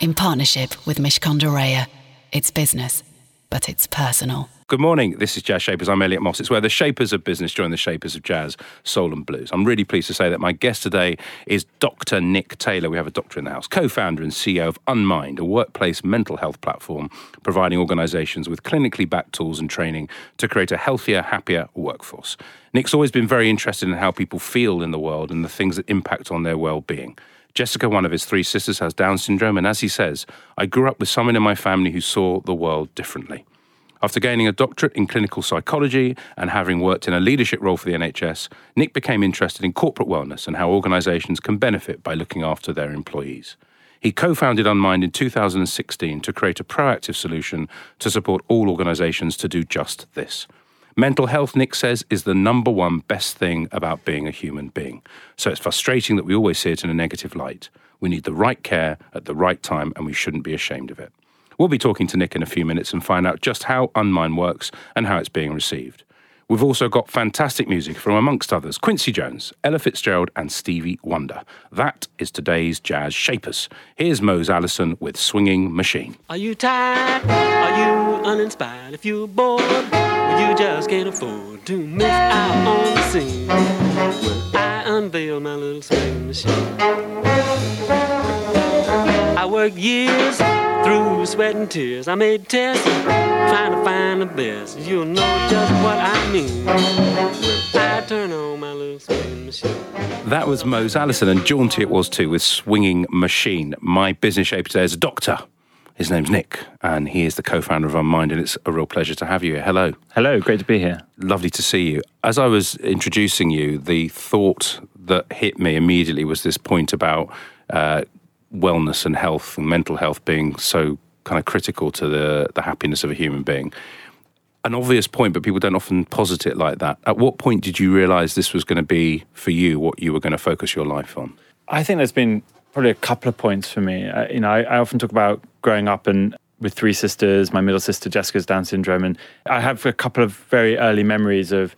in partnership with Mishcon de Reya. It's business, but it's personal. Good morning. This is Jazz Shapers. I'm Elliot Moss. It's where the shapers of business join the shapers of jazz, soul, and blues. I'm really pleased to say that my guest today is Dr. Nick Taylor. We have a doctor in the house, co founder and CEO of Unmind, a workplace mental health platform providing organizations with clinically backed tools and training to create a healthier, happier workforce. Nick's always been very interested in how people feel in the world and the things that impact on their well being. Jessica, one of his three sisters, has Down syndrome, and as he says, I grew up with someone in my family who saw the world differently. After gaining a doctorate in clinical psychology and having worked in a leadership role for the NHS, Nick became interested in corporate wellness and how organisations can benefit by looking after their employees. He co founded Unmind in 2016 to create a proactive solution to support all organisations to do just this. Mental health, Nick says, is the number one best thing about being a human being. So it's frustrating that we always see it in a negative light. We need the right care at the right time, and we shouldn't be ashamed of it. We'll be talking to Nick in a few minutes and find out just how Unmind works and how it's being received. We've also got fantastic music from, amongst others, Quincy Jones, Ella Fitzgerald, and Stevie Wonder. That is today's Jazz Shapers. Here's Mose Allison with Swinging Machine. Are you tired? Are you uninspired? If you're bored, you just can't afford to miss out on the scene. Well, I unveil my little swinging machine. I worked years through sweat and tears. I made tests trying to find the best. You'll know just what I mean when I turn on my little swinging machine. That was Mose Allison, and jaunty it was too with Swinging Machine. My business shape today is a doctor. His name's Nick, and he is the co founder of Unmind, and it's a real pleasure to have you here. Hello. Hello, great to be here. Lovely to see you. As I was introducing you, the thought that hit me immediately was this point about uh, wellness and health and mental health being so kind of critical to the, the happiness of a human being. An obvious point, but people don't often posit it like that. At what point did you realize this was going to be for you what you were going to focus your life on? I think there's been probably a couple of points for me. Uh, you know, I, I often talk about growing up and with three sisters. My middle sister Jessica's Down syndrome, and I have a couple of very early memories of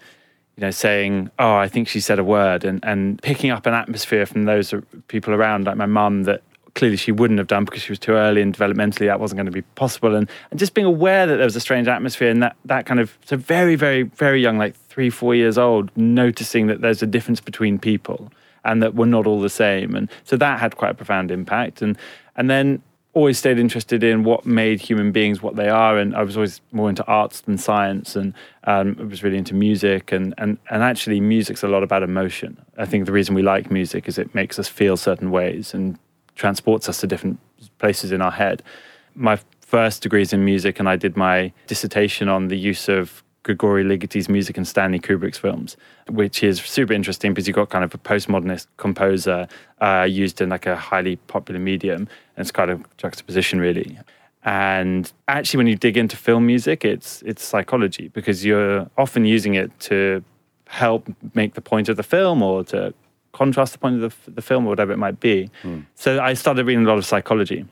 you know saying, "Oh, I think she said a word," and and picking up an atmosphere from those people around, like my mum, that clearly she wouldn't have done because she was too early and developmentally that wasn't going to be possible. And, and just being aware that there was a strange atmosphere and that that kind of so very very very young like three four years old noticing that there's a difference between people and that we're not all the same. And so that had quite a profound impact. And and then always stayed interested in what made human beings what they are. And I was always more into arts than science and um, I was really into music. And, and and actually music's a lot about emotion. I think the reason we like music is it makes us feel certain ways and transports us to different places in our head. My first degree is in music, and I did my dissertation on the use of Grigori Ligeti's music in Stanley Kubrick's films, which is super interesting because you've got kind of a postmodernist composer uh, used in like a highly popular medium, and it's kind of juxtaposition really. And actually, when you dig into film music, it's it's psychology because you're often using it to help make the point of the film or to contrast the point of the, the film or whatever it might be. Mm. So I started reading a lot of psychology.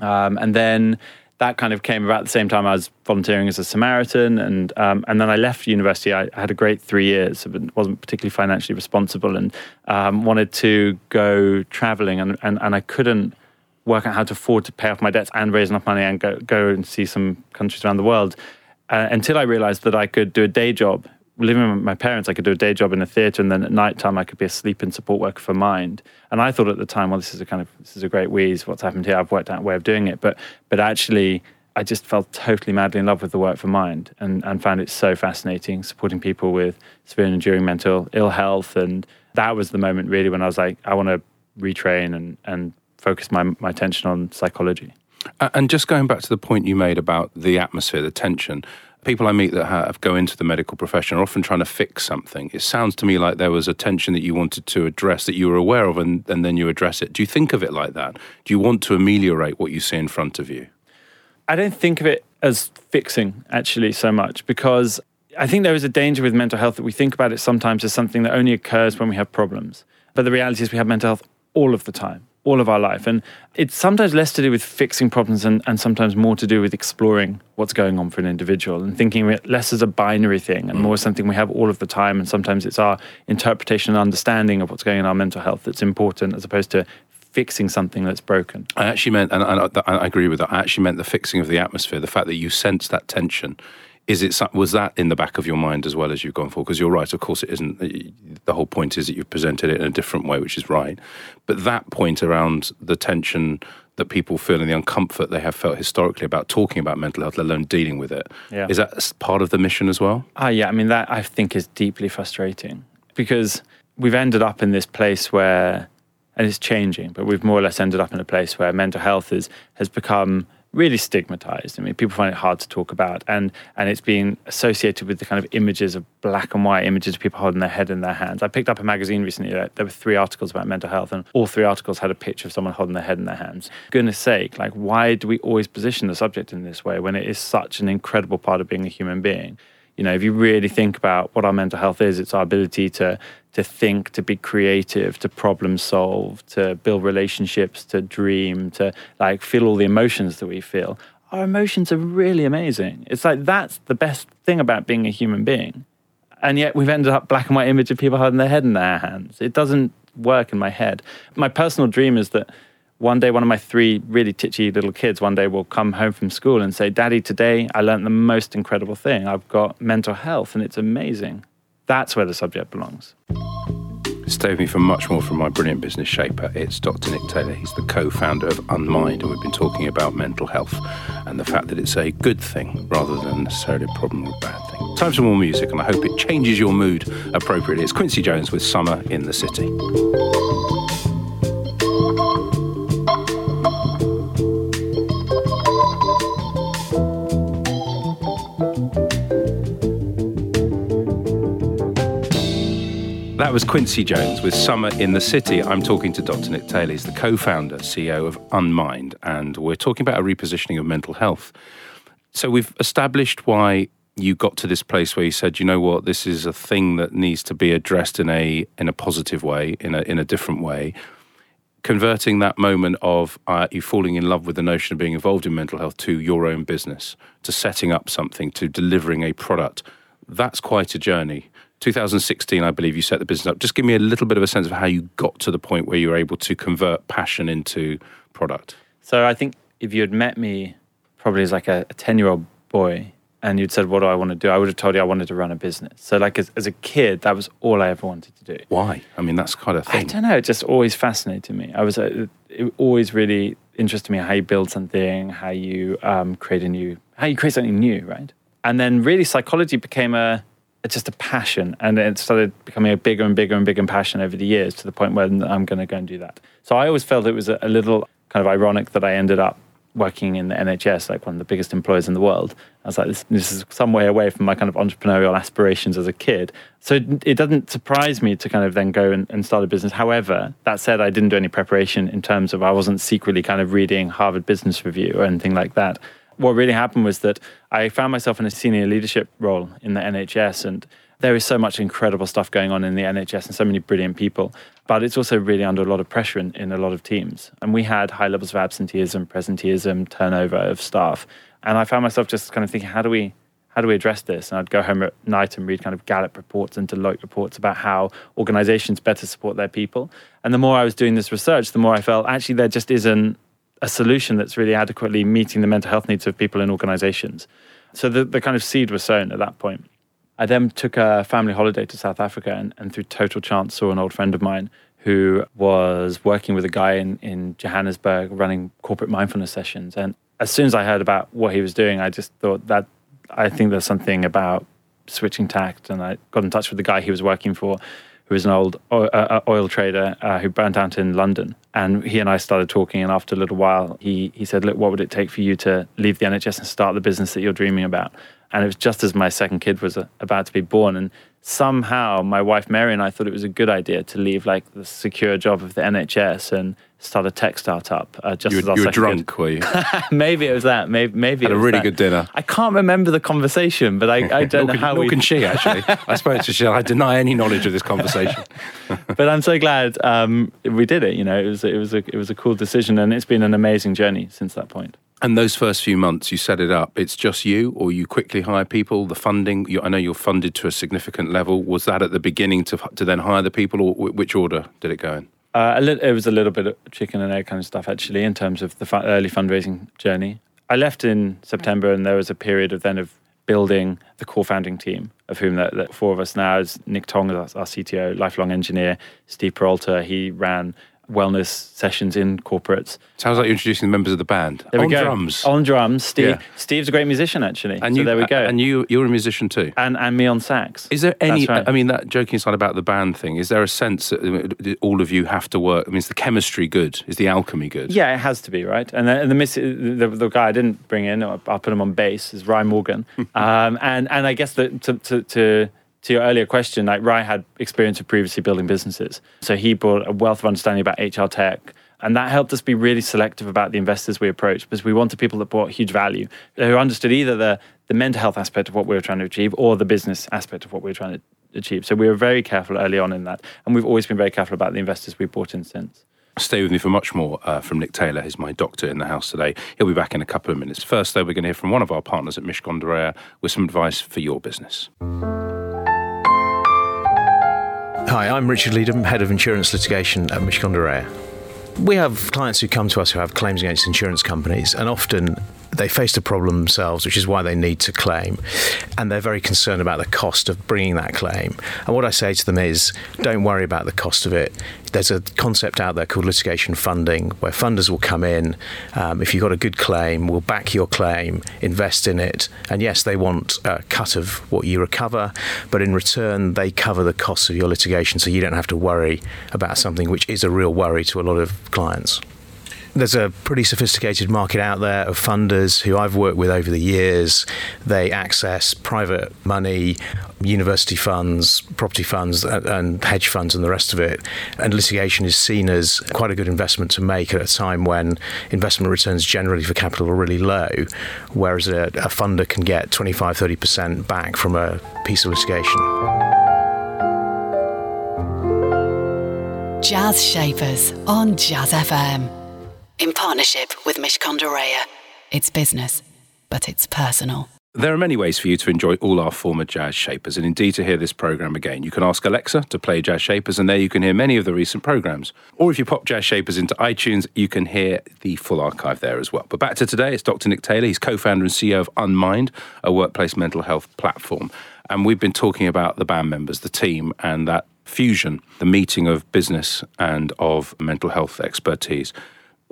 Um, and then that kind of came about the same time I was volunteering as a Samaritan, and um, and then I left university. I, I, had a great three years, but wasn't particularly financially responsible, and um, wanted to go traveling, and, and and I couldn't work out how to afford to pay off my debts and raise enough money and go go and see some countries around the world. Uh, until I realized that I could do a day job living with my parents, I could do a day job in a theatre, and then at night time I could be a sleep and support worker for Mind. And I thought at the time, well, this is a kind of this is a great wheeze. What's happened here? I've worked out a way of doing it, but but actually. I just fell totally madly in love with the work for Mind and, and found it so fascinating, supporting people with severe and enduring mental ill health. And that was the moment really when I was like, I want to retrain and, and focus my, my attention on psychology. And just going back to the point you made about the atmosphere, the tension, people I meet that have go into the medical profession are often trying to fix something. It sounds to me like there was a tension that you wanted to address that you were aware of, and, and then you address it. Do you think of it like that? Do you want to ameliorate what you see in front of you? I don't think of it as fixing actually so much because I think there is a danger with mental health that we think about it sometimes as something that only occurs when we have problems. But the reality is we have mental health all of the time all of our life. And it's sometimes less to do with fixing problems and, and sometimes more to do with exploring what's going on for an individual and thinking of it less as a binary thing and mm. more as something we have all of the time. And sometimes it's our interpretation and understanding of what's going on in our mental health that's important as opposed to fixing something that's broken. I actually meant, and I, I agree with that, I actually meant the fixing of the atmosphere, the fact that you sense that tension is it was that in the back of your mind as well as you've gone for? Because you're right, of course, it isn't. The whole point is that you've presented it in a different way, which is right. But that point around the tension that people feel and the uncomfort they have felt historically about talking about mental health, let alone dealing with it, yeah. is that part of the mission as well? Ah, uh, yeah. I mean, that I think is deeply frustrating because we've ended up in this place where, and it's changing, but we've more or less ended up in a place where mental health is has become really stigmatized. I mean, people find it hard to talk about, and and it's been associated with the kind of images of black and white images of people holding their head in their hands. I picked up a magazine recently. That There were three articles about mental health, and all three articles had a picture of someone holding their head in their hands. Goodness sake, like why do we always position the subject in this way when it is such an incredible part of being a human being? You know, if you really think about what our mental health is, it's our ability to to think, to be creative, to problem solve, to build relationships, to dream, to like feel all the emotions that we feel. Our emotions are really amazing. It's like that's the best thing about being a human being. And yet we've ended up black and white image of people holding their head in their hands. It doesn't work in my head. My personal dream is that one day one of my three really titchy little kids one day will come home from school and say, Daddy, today I learned the most incredible thing. I've got mental health and it's amazing. That's where the subject belongs. Stay with me for much more from my brilliant business shaper. It's Dr. Nick Taylor. He's the co founder of Unmind, and we've been talking about mental health and the fact that it's a good thing rather than necessarily a problem or a bad thing. Time for more music, and I hope it changes your mood appropriately. It's Quincy Jones with Summer in the City. That was Quincy Jones with Summer in the City. I'm talking to Dr. Nick Taylor. He's the co founder, CEO of Unmind, and we're talking about a repositioning of mental health. So we've established why you got to this place where you said, you know what, this is a thing that needs to be addressed in a in a positive way, in a in a different way. Converting that moment of uh, you falling in love with the notion of being involved in mental health to your own business, to setting up something, to delivering a product. That's quite a journey. 2016, I believe you set the business up. Just give me a little bit of a sense of how you got to the point where you were able to convert passion into product. So I think if you had met me probably as like a 10 year old boy and you'd said, What do I want to do? I would have told you I wanted to run a business. So, like, as, as a kid, that was all I ever wanted to do. Why? I mean, that's kind of thing. I don't know. It just always fascinated me. I was, uh, it always really interested me how you build something, how you um, create a new, how you create something new, right? And then really psychology became a, it's just a passion and it started becoming a bigger and bigger and bigger passion over the years to the point where I'm going to go and do that. So I always felt it was a, little kind of ironic that I ended up working in the NHS, like one of the biggest employers in the world. I was like, this, this, is some way away from my kind of entrepreneurial aspirations as a kid. So it, it doesn't surprise me to kind of then go and, and, start a business. However, that said, I didn't do any preparation in terms of I wasn't secretly kind of reading Harvard Business Review or anything like that what really happened was that I found myself in a senior leadership role in the NHS, and there is so much incredible stuff going on in the NHS and so many brilliant people. But it's also really under a lot of pressure in, in a lot of teams. And we had high levels of absenteeism, presenteeism, turnover of staff. And I found myself just kind of thinking, how do we how do we address this? And I'd go home at night and read kind of Gallup reports and Deloitte reports about how organizations better support their people. And the more I was doing this research, the more I felt actually there just isn't a solution that's really adequately meeting the mental health needs of people in organizations. So the, the kind of seed was sown at that point. I then took a family holiday to South Africa and, and through total chance saw an old friend of mine who was working with a guy in, in Johannesburg running corporate mindfulness sessions. And as soon as I heard about what he was doing, I just thought that I think there's something about switching tact. And I got in touch with the guy he was working for who was an old oil, uh, uh, oil trader uh, who burnt out in London. And he and I started talking. And after a little while, he, he said, Look, what would it take for you to leave the NHS and start the business that you're dreaming about? and it was just as my second kid was uh, about to be born. And somehow my wife Mary and I thought it was a good idea to leave like the secure job of the NHS and start a tech startup. Uh, just You were, you were drunk, were you? maybe it was that. Maybe maybe Had it a really that. good dinner. I can't remember the conversation, but I, I don't know can, how nor we. can she, actually. I suppose she, I deny any knowledge of this conversation. but I'm so glad um, we did it. You know, it was it was a it was a cool decision, and it's been an amazing journey since that point. And those first few months, you set it up. It's just you, or you quickly hire people. The funding, you, I know you're funded to a significant level. Was that at the beginning to to then hire the people, or wh- which order did it go in? Uh, a lit- it was a little bit of chicken and egg kind of stuff, actually, in terms of the fu- early fundraising journey. I left in September, and there was a period of then of building the core founding team, of whom the, the four of us now is Nick Tong, our our CTO, lifelong engineer, Steve Peralta, he ran wellness sessions in corporates. Sounds like you're introducing the members of the band There on we go. drums. On drums, Steve. Yeah. Steve's a great musician, actually. and so you, there we go. And you, you're a musician too. and, and me on sax. Is there any? Right. I mean, that joking aside about the band thing, is there a sense that all of you have to work? I mean, is the chemistry good? Is the alchemy good? Yeah, it has to be right. And the, and the, miss, the the guy I didn't bring in, I'll I'll put him on bass, is Ryan Morgan. um, and and I guess that to, to to to your earlier question, like Ryan had experience of previously building businesses, so he brought a wealth of understanding about HR tech. And that helped us be really selective about the investors we approached because we wanted people that brought huge value, who understood either the, the mental health aspect of what we were trying to achieve or the business aspect of what we were trying to achieve. So we were very careful early on in that. And we've always been very careful about the investors we've brought in since. Stay with me for much more uh, from Nick Taylor. He's my doctor in the house today. He'll be back in a couple of minutes. First, though, we're going to hear from one of our partners at Reya with some advice for your business. Hi, I'm Richard Leedham, Head of Insurance Litigation at Mishcon de Reya. We have clients who come to us who have claims against insurance companies, and often they face the problem themselves, which is why they need to claim. And they're very concerned about the cost of bringing that claim. And what I say to them is don't worry about the cost of it. There's a concept out there called litigation funding, where funders will come in. Um, if you've got a good claim, we'll back your claim, invest in it. And yes, they want a cut of what you recover, but in return, they cover the costs of your litigation so you don't have to worry about something which is a real worry to a lot of clients. There's a pretty sophisticated market out there of funders who I've worked with over the years. They access private money, university funds, property funds, and hedge funds, and the rest of it. And litigation is seen as quite a good investment to make at a time when investment returns generally for capital are really low, whereas a, a funder can get 25, 30% back from a piece of litigation. Jazz Shapers on Jazz FM. In partnership with Mishcon de Reya. It's business, but it's personal. There are many ways for you to enjoy all our former Jazz Shapers, and indeed to hear this program again. You can ask Alexa to play Jazz Shapers, and there you can hear many of the recent programs. Or if you pop Jazz Shapers into iTunes, you can hear the full archive there as well. But back to today, it's Dr. Nick Taylor. He's co founder and CEO of Unmind, a workplace mental health platform. And we've been talking about the band members, the team, and that fusion, the meeting of business and of mental health expertise.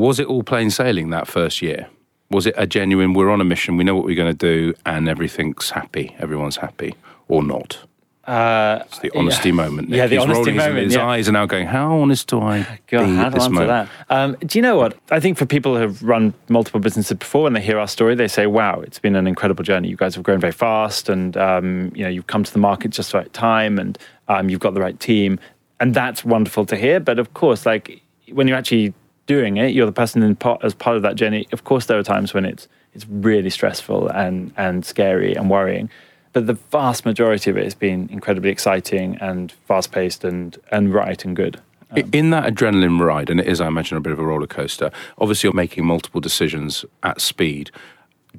Was it all plain sailing that first year? Was it a genuine, we're on a mission, we know what we're going to do, and everything's happy, everyone's happy, or not? Uh, It's the honesty moment. Nick. Yeah, the He's honesty his- moment, His yeah. eyes are now going, how honest do I God, be how at this answer moment? that? Um, do you know what? I think for people who have run multiple businesses before and they hear our story, they say, "Wow, it's been an incredible journey. You guys have grown very fast, and um, you know you've come to the market just the right time, and um, you've got the right team, and that's wonderful to hear." But of course, like when you're actually doing it, you're the person in part, as part of that journey. Of course, there are times when it's it's really stressful and and scary and worrying. But the vast majority of it has been incredibly exciting and fast paced and, and right and good. I- um, In that adrenaline ride, and it is, I imagine, a bit of a roller coaster, obviously you're making multiple decisions at speed.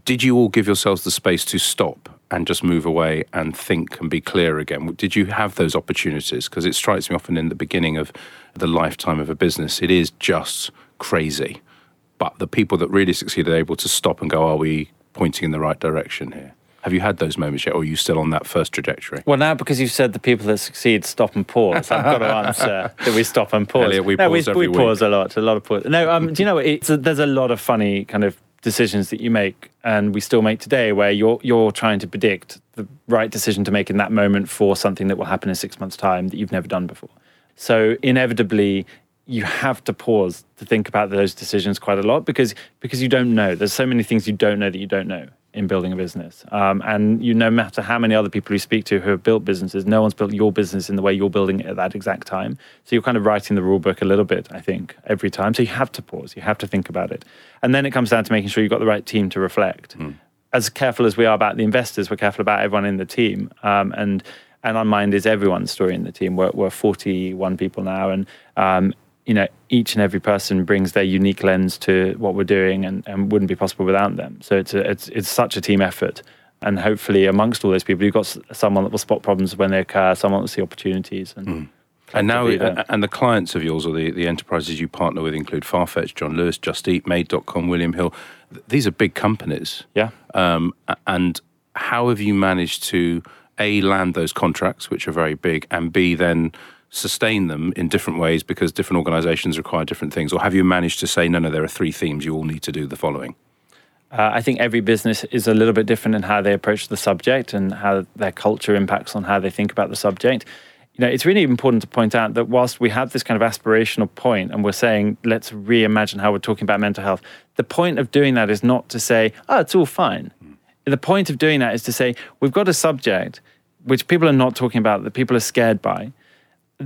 Did you all give yourselves the space to stop and just move away and think and be clear again? Did you have those opportunities? Because it strikes me often in the beginning of the lifetime of a business, it is just crazy. But the people that really succeed are able to stop and go, are we pointing in the right direction here? Have you had those moments yet, or are you still on that first trajectory? Well, now because you've said the people that succeed stop and pause, I've got to answer that we stop and pause. Elliot, we no, pause we, we pause a lot, a lot of pause. No, um, do you know what? A, there's a lot of funny kind of decisions that you make, and we still make today, where you're you're trying to predict the right decision to make in that moment for something that will happen in six months' time that you've never done before. So inevitably, you have to pause to think about those decisions quite a lot because because you don't know. There's so many things you don't know that you don't know. In building a business. Um, and you no matter how many other people you speak to who have built businesses, no one's built your business in the way you're building it at that exact time. So you're kind of writing the rule book a little bit, I think, every time. So you have to pause, you have to think about it. And then it comes down to making sure you've got the right team to reflect. Mm. As careful as we are about the investors, we're careful about everyone in the team. Um, and and Unmind is everyone's story in the team. We're, we're 41 people now, and um, you know, each and every person brings their unique lens to what we're doing and, and wouldn't be possible without them. So it's, a, it's, it's such a team effort. And hopefully, amongst all those people, you've got someone that will spot problems when they occur, someone that will see opportunities. And, mm. and now, and the clients of yours or the, the enterprises you partner with include Farfetch, John Lewis, Just Eat, Made.com, William Hill. These are big companies. Yeah. Um, and how have you managed to, A, land those contracts, which are very big, and B, then sustain them in different ways because different organizations require different things? Or have you managed to say, no, no, there are three themes, you all need to do the following? Uh, I think every business is a little bit different in how they approach the subject and how their culture impacts on how they think about the subject. You know, it's really important to point out that whilst we have this kind of aspirational point and we're saying, let's reimagine how we're talking about mental health, the point of doing that is not to say, oh, it's all fine. Mm. The point of doing that is to say, we've got a subject which people are not talking about, that people are scared by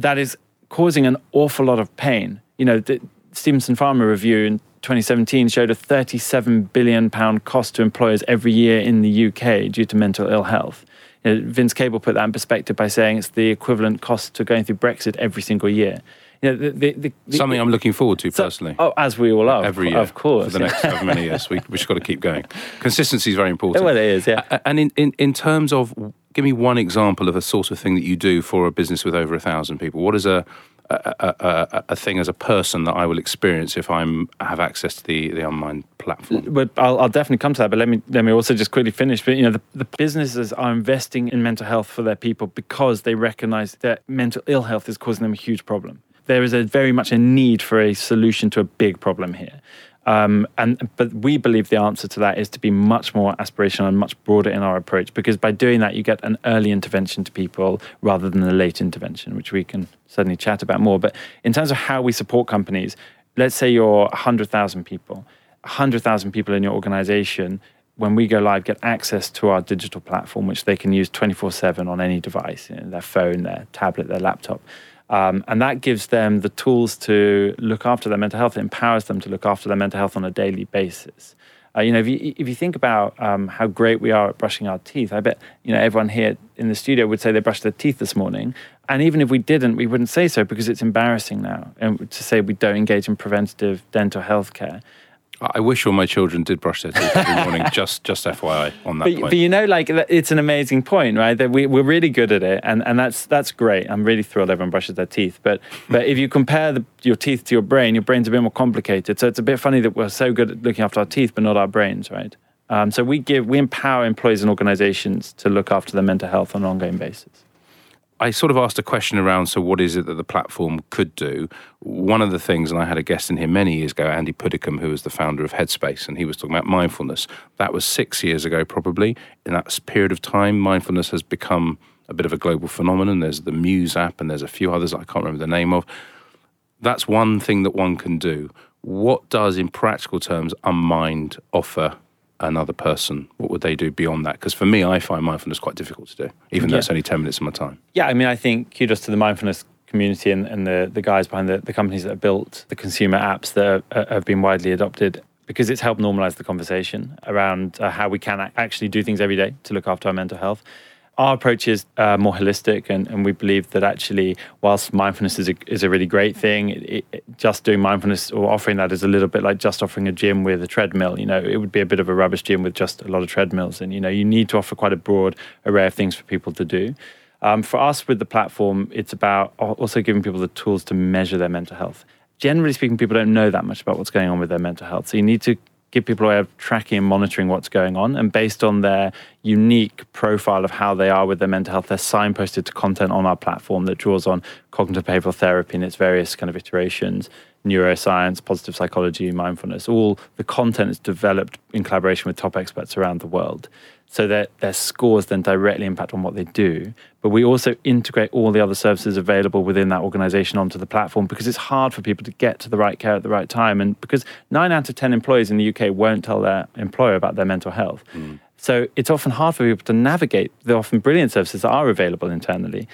that is causing an awful lot of pain. You know, the Stevenson Farmer review in 2017 showed a 37 billion pound cost to employers every year in the UK due to mental ill health. You know, Vince Cable put that in perspective by saying it's the equivalent cost to going through Brexit every single year. You know, the, the, the, Something I'm looking forward to personally. So, oh, as we all are, every year, of course, for the next however many years. We, we've just got to keep going. Consistency is very important. Well, it is, yeah. And in, in, in terms of give me one example of a sort of thing that you do for a business with over a thousand people. What is a a, a, a, thing as a person that I will experience if I'm have access to the the Unmind platform. But I'll, I'll, definitely come to that. But let me let me also just quickly finish. But you know, the, the businesses are investing in mental health for their people because they recognise that mental ill health is causing them a huge problem. There is a very much a need for a solution to a big problem here. Um, and but we believe the answer to that is to be much more aspirational and much broader in our approach because by doing that you get an early intervention to people rather than a late intervention, which we can certainly chat about more. But in terms of how we support companies, let's say you're 100,000 people, 100,000 people in your organization. When we go live, get access to our digital platform, which they can use 24 7 on any device, you know, their phone, their tablet, their laptop. Um, and that gives them the tools to look after their mental health. It empowers them to look after their mental health on a daily basis. Uh, you know, if you, if you think about um, how great we are at brushing our teeth, I bet you know everyone here in the studio would say they brushed their teeth this morning. And even if we didn't, we wouldn't say so because it's embarrassing now, and to say we don't engage in preventative dental health care. I wish all my children did brush their teeth every morning. just, just FYI on that but, point. But you know, like it's an amazing point, right? That we, we're really good at it, and, and that's that's great. I'm really thrilled everyone brushes their teeth. But but if you compare the, your teeth to your brain, your brain's a bit more complicated. So it's a bit funny that we're so good at looking after our teeth, but not our brains, right? Um, so we give we empower employees and organisations to look after their mental health on an ongoing basis. I sort of asked a question around so what is it that the platform could do? One of the things, and I had a guest in here many years ago, Andy Puddicombe, who was the founder of Headspace, and he was talking about mindfulness. That was six years ago, probably. In that period of time, mindfulness has become a bit of a global phenomenon. There's the Muse app, and there's a few others I can't remember the name of. That's one thing that one can do. What does, in practical terms, Unmind offer another person? What would they do beyond that? Because for me, I find mindfulness quite difficult to do, even yeah. though it's only 10 minutes of my time. Yeah, I mean, I think kudos to the mindfulness community and, and the, the guys behind the, the companies that have built the consumer apps that are, have been widely adopted because it's helped normalize the conversation around uh, how we can actually do things every day to look after our mental health our approach is uh, more holistic, and, and we believe that actually, whilst mindfulness is a, is a really great thing, it, it, just doing mindfulness or offering that is a little bit like just offering a gym with a treadmill. You know, it would be a bit of a rubbish gym with just a lot of treadmills, and you know, you need to offer quite a broad array of things for people to do. Um, for us, with the platform, it's about also giving people the tools to measure their mental health. Generally speaking, people don't know that much about what's going on with their mental health, so you need to give people a way of tracking and monitoring what's going on. And based on their unique profile of how they are with their mental health, they're signposted to content on our platform that draws on cognitive behavioral therapy and its various kind of iterations, neuroscience, positive psychology, mindfulness. All the content is developed in collaboration with top experts around the world so that their scores then directly impact on what they do. But we also integrate all the other services available within that organization onto the platform because it's hard for people to get to the right care at the right time. And because nine out of 10 employees in the UK won't tell their employer about their mental health. Mm. So it's often hard for people to navigate the often brilliant services that are available internally.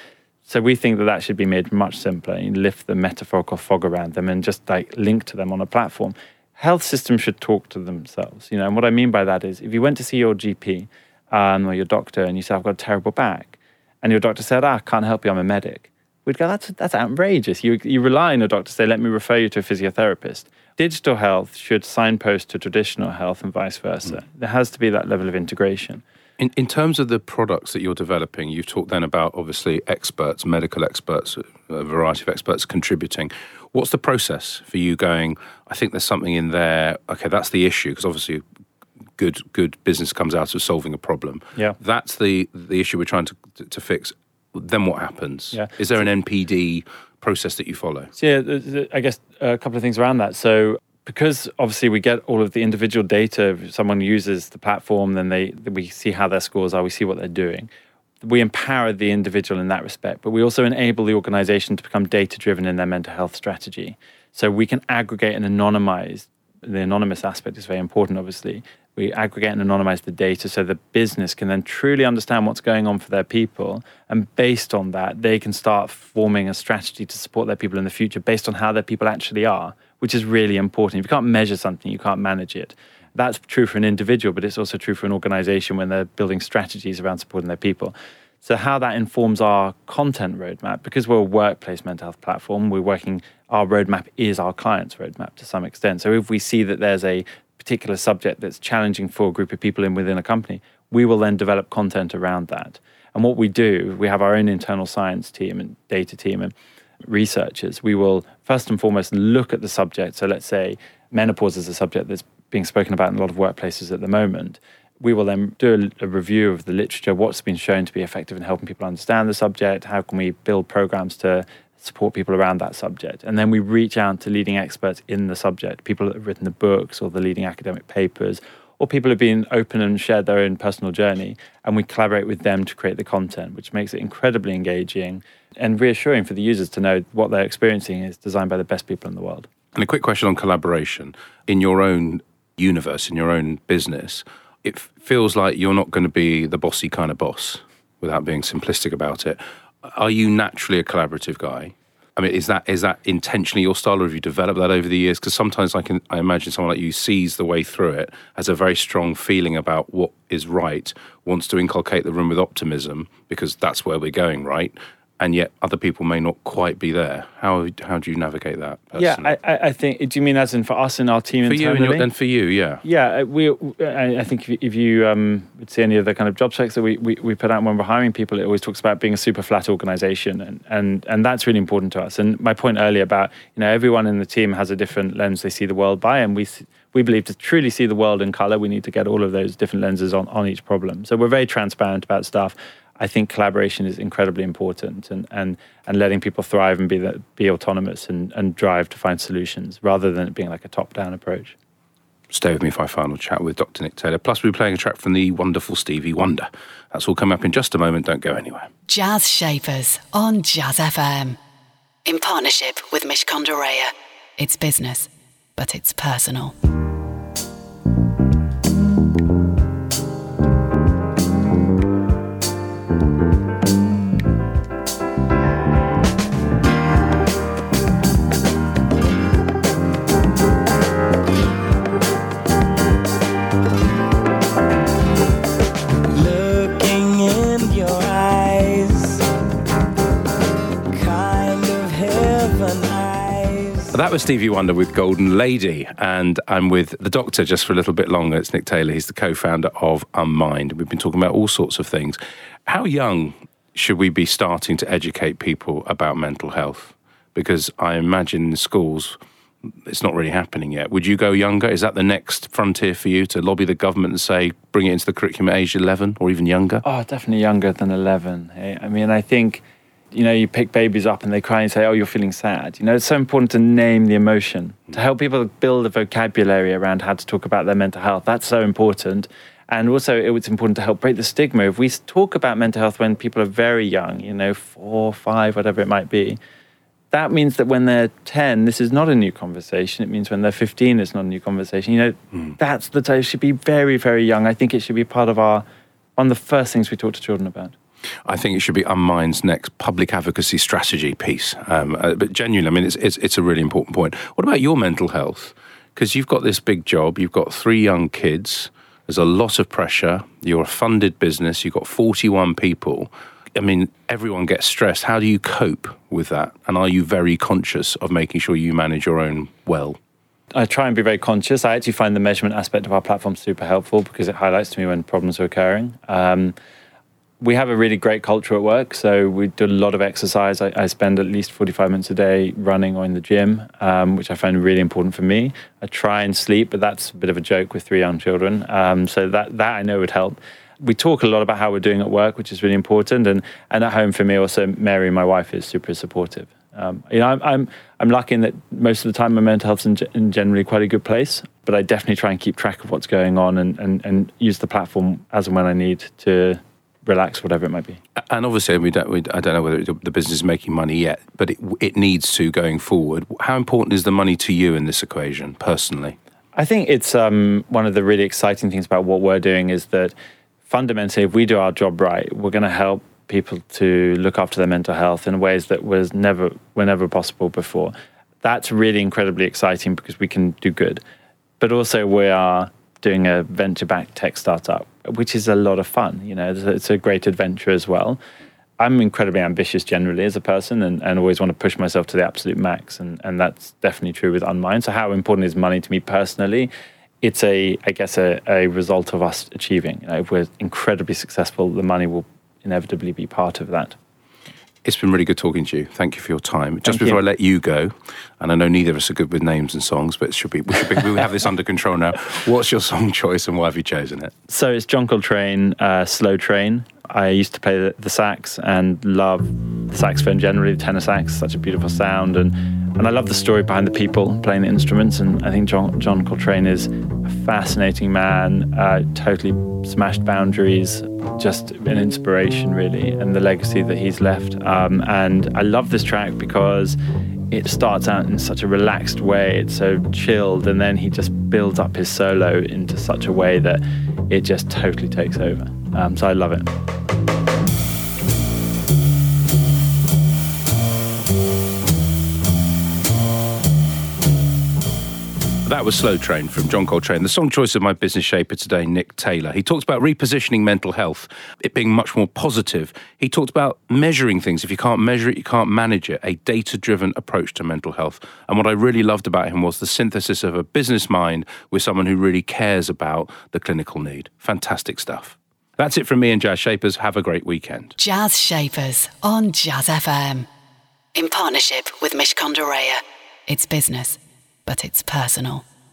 So we think that that should be made much simpler. You lift the metaphorical fog around them and just like link to them on a platform. Health systems should talk to themselves, you know. And what I mean by that is, if you went to see your GP um, or your doctor and you said, "I've got a terrible back," and your doctor said, "Ah, can't help you. I'm a medic," we'd go, "That's that's outrageous." You you rely on your doctor to say, "Let me refer you to a physiotherapist." Digital health should signpost to traditional health and vice versa. Mm. There has to be that level of integration. In, in terms of the products that you're developing, you've talked then about obviously experts, medical experts, a variety of experts contributing. What's the process for you going, I think there's something in there, okay, that's the issue, because obviously good good business comes out of solving a problem. Yeah. That's the the issue we're trying to to fix. Then what happens? Yeah. Is there an NPD process that you follow? So yeah, I guess uh, a couple of things around that. So because obviously we get all of the individual data. If someone uses the platform, then they we see how their scores are, we see what they're doing. We empower the individual in that respect, but we also enable the organization to become data driven in their mental health strategy. So we can aggregate and anonymize. The anonymous aspect is very important, obviously. We aggregate and anonymize the data so the business can then truly understand what's going on for their people. And based on that, they can start forming a strategy to support their people in the future based on how their people actually are which is really important. If you can't measure something, you can't manage it. That's true for an individual, but it's also true for an organization when they're building strategies around supporting their people. So, how that informs our content roadmap, because we're a workplace mental health platform, we're working, our roadmap is our client's roadmap to some extent. So, if we see that there's a particular subject that's challenging for a group of people in within a company, we will then develop content around that. And what we do, we have our own internal science team and data team, and researchers, we will first and foremost look at the subject. So let's say menopause is a subject that's being spoken about in a lot of workplaces at the moment. We will then do a, a, review of the literature, what's been shown to be effective in helping people understand the subject, how can we build programs to support people around that subject. And then we reach out to leading experts in the subject, people that have written the books or the leading academic papers, or people who have been open and shared their own personal journey. And we collaborate with them to create the content, which makes it incredibly engaging and reassuring for the users to know what they're experiencing is designed by the best people in the world. And a quick question on collaboration. In your own universe, in your own business, it feels like you're not going to be the bossy kind of boss without being simplistic about it. Are you naturally a collaborative guy? I mean, is that is that intentionally your style, or have you developed that over the years? Because sometimes I can I imagine someone like you sees the way through it, has a very strong feeling about what is right, wants to inculcate the room with optimism because that's where we're going, right? And yet other people may not quite be there. How how do you navigate that? Personally? Yeah, I, I think. Do you mean as in for us in our team for internally? you and, your, and, for you? Yeah. Yeah, uh, we. I think if you um, would see any of the kind of job specs that we, we, we put out when we're hiring people, it always talks about being a super flat organization, and, and and that's really important to us. And my point earlier about you know everyone in the team has a different lens they see the world by, and we. We believe to truly see the world in color, we need to get all of those different lenses on, on each problem. So we're very transparent about stuff. I think collaboration is incredibly important and, and, and letting people thrive and be, the, be autonomous and, and drive to find solutions rather than it being like a top down approach. Stay with me for our final chat with Dr. Nick Taylor. Plus, we'll be playing a track from the wonderful Stevie Wonder. That's all coming up in just a moment. Don't go anywhere. Jazz Shapers on Jazz FM. In partnership with Mishcon de It's business, but it's personal. That was Stevie Wonder with Golden Lady, and I'm with the doctor just for a little bit longer. It's Nick Taylor. He's the co founder of Unmind. We've been talking about all sorts of things. How young should we be starting to educate people about mental health? Because I imagine in schools, it's not really happening yet. Would you go younger? Is that the next frontier for you to lobby the government and say, bring it into the curriculum at age 11 or even younger? Oh, definitely younger than 11. I mean, I think you know, you pick babies up and they cry and say, "Oh, you're feeling sad." You know, it's so important to name the emotion to help people build a vocabulary around how to talk about their mental health. That's so important. And also, it's important to help break the stigma. If we talk about mental health when people are very young, you know, four, five, whatever it might be, that means that when they're 10, this is not a new conversation. It means when they're 15, it's not a new conversation. You know, Hmm. that's the time. It should be very, very young. I think it should be part of our, one of the first things we talk to children about. I think it should be Unmind's next public advocacy strategy piece. Um, uh, but genuinely, I mean, it's, it's, it's a really important point. What about your mental health? Because you've got this big job, you've got three young kids, there's a lot of pressure, you're a funded business, you've got 41 people. I mean, everyone gets stressed. How do you cope with that? And are you very conscious of making sure you manage your own well? I try and be very conscious. I actually find the measurement aspect of our platform super helpful because it highlights to me when problems are occurring. Um, we have a really great culture at work, so we do a lot of exercise. I, I spend at least 45 minutes a day running or in the gym, um, which I find really important for me. I try and sleep, but that's a bit of a joke with three young children. Um, so that, that I know would help. We talk a lot about how we're doing at work, which is really important. And, and at home for me, also, Mary, my wife, is super supportive. Um, you know, I'm, I'm, I'm lucky in that most of the time my mental health's in, in generally quite a good place, but I definitely try and keep track of what's going on and, and, and use the platform as and when I need to relax, whatever it might be. And obviously, we don't, we, I don't know whether the business is making money yet, but it, it needs to going forward. How important is the money to you in this equation, personally? I think it's um, one of the really exciting things about what we're doing is that fundamentally, if we do our job right, we're going to help people to look after their mental health in ways that was never were never possible before. That's really incredibly exciting because we can do good, but also we are doing a venture-backed tech startup, which is a lot of fun. You know, it's a, it's a great adventure as well. I'm incredibly ambitious generally as a person and, and always want to push myself to the absolute max. And, and that's definitely true with Unmind. So, how important is money to me personally? It's a, I guess, a, a result of us achieving. You know, if we're incredibly successful, the money will inevitably be part of that. It's been really good talking to you. Thank you for your time. Just Thank before you. I let you go, and I know neither of us are good with names and songs, but it should be we should be we have this under control now. What's your song choice and why have you chosen it? So, it's John Coltrane, uh, Slowtrane. I used to play the, the sax and love the saxophone generally, the tenor sax, such a beautiful sound. And, and I love the story behind the people playing the instruments. And I think John, John Coltrane is fascinating man, uh, totally smashed boundaries, just an inspiration, really, and the legacy that he's left. Um, and I love this track because it starts out in such a relaxed way. It's so chilled, and then he just builds up his solo into such a way that it just totally takes over. Um, so I love it. That was Slowtrane from John Coltrane. The song choice of my business shaper today, Nick Taylor. He talks about repositioning mental health, it being much more positive. He talked about measuring things. If you can't measure it, you can't manage it. A data driven approach to mental health. And what I really loved about him was the synthesis of a business mind with someone who really cares about the clinical need. Fantastic stuff. That's it from me and Jazz Shapers. Have a great weekend. Jazz Shapers on Jazz FM. In partnership with Mishcon de Reya. It's business, but it's personal.